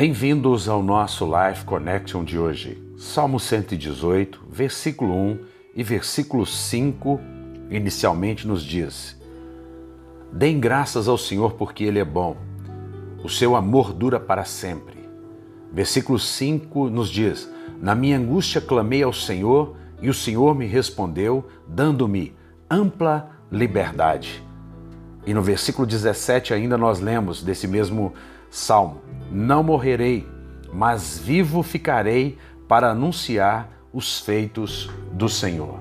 Bem-vindos ao nosso Life Connection de hoje. Salmo 118, versículo 1 e versículo 5, inicialmente nos diz: Deem graças ao Senhor porque Ele é bom, o seu amor dura para sempre. Versículo 5 nos diz: Na minha angústia clamei ao Senhor e o Senhor me respondeu, dando-me ampla liberdade. E no versículo 17 ainda nós lemos desse mesmo salmo: Não morrerei, mas vivo ficarei para anunciar os feitos do Senhor.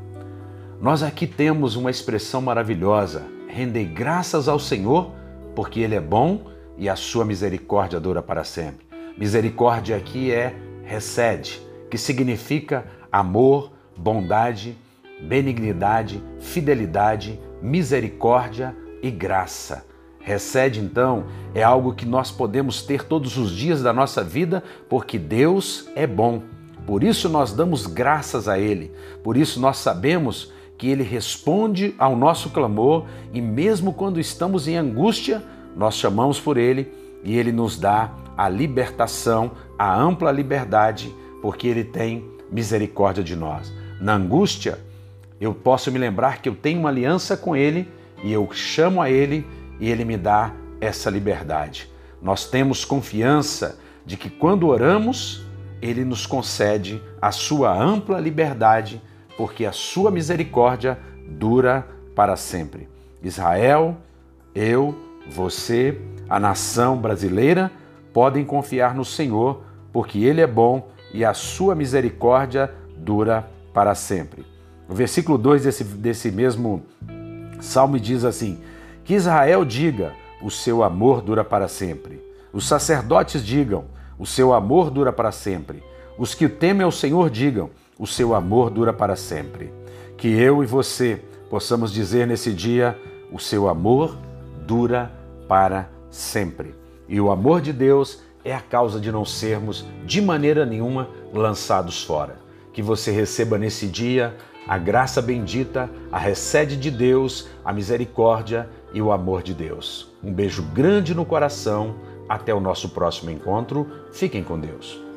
Nós aqui temos uma expressão maravilhosa: rendei graças ao Senhor, porque Ele é bom e a sua misericórdia dura para sempre. Misericórdia aqui é recede, que significa amor, bondade, benignidade, fidelidade, misericórdia e graça. Recede, então, é algo que nós podemos ter todos os dias da nossa vida, porque Deus é bom. Por isso nós damos graças a Ele. Por isso nós sabemos que Ele responde ao nosso clamor e, mesmo quando estamos em angústia, nós chamamos por Ele e Ele nos dá a libertação, a ampla liberdade, porque Ele tem misericórdia de nós. Na angústia, eu posso me lembrar que eu tenho uma aliança com Ele e eu chamo a Ele e Ele me dá essa liberdade. Nós temos confiança de que quando oramos, Ele nos concede a sua ampla liberdade, porque a sua misericórdia dura para sempre. Israel, eu, você, a nação brasileira podem confiar no Senhor, porque Ele é bom e a sua misericórdia dura para sempre. O versículo 2 desse, desse mesmo salmo diz assim: Que Israel diga, o seu amor dura para sempre. Os sacerdotes digam, o seu amor dura para sempre. Os que temem ao Senhor digam, o seu amor dura para sempre. Que eu e você possamos dizer nesse dia, o seu amor dura para sempre. E o amor de Deus é a causa de não sermos de maneira nenhuma lançados fora. Que você receba nesse dia a graça bendita, a recede de Deus, a misericórdia e o amor de Deus. Um beijo grande no coração. Até o nosso próximo encontro. Fiquem com Deus.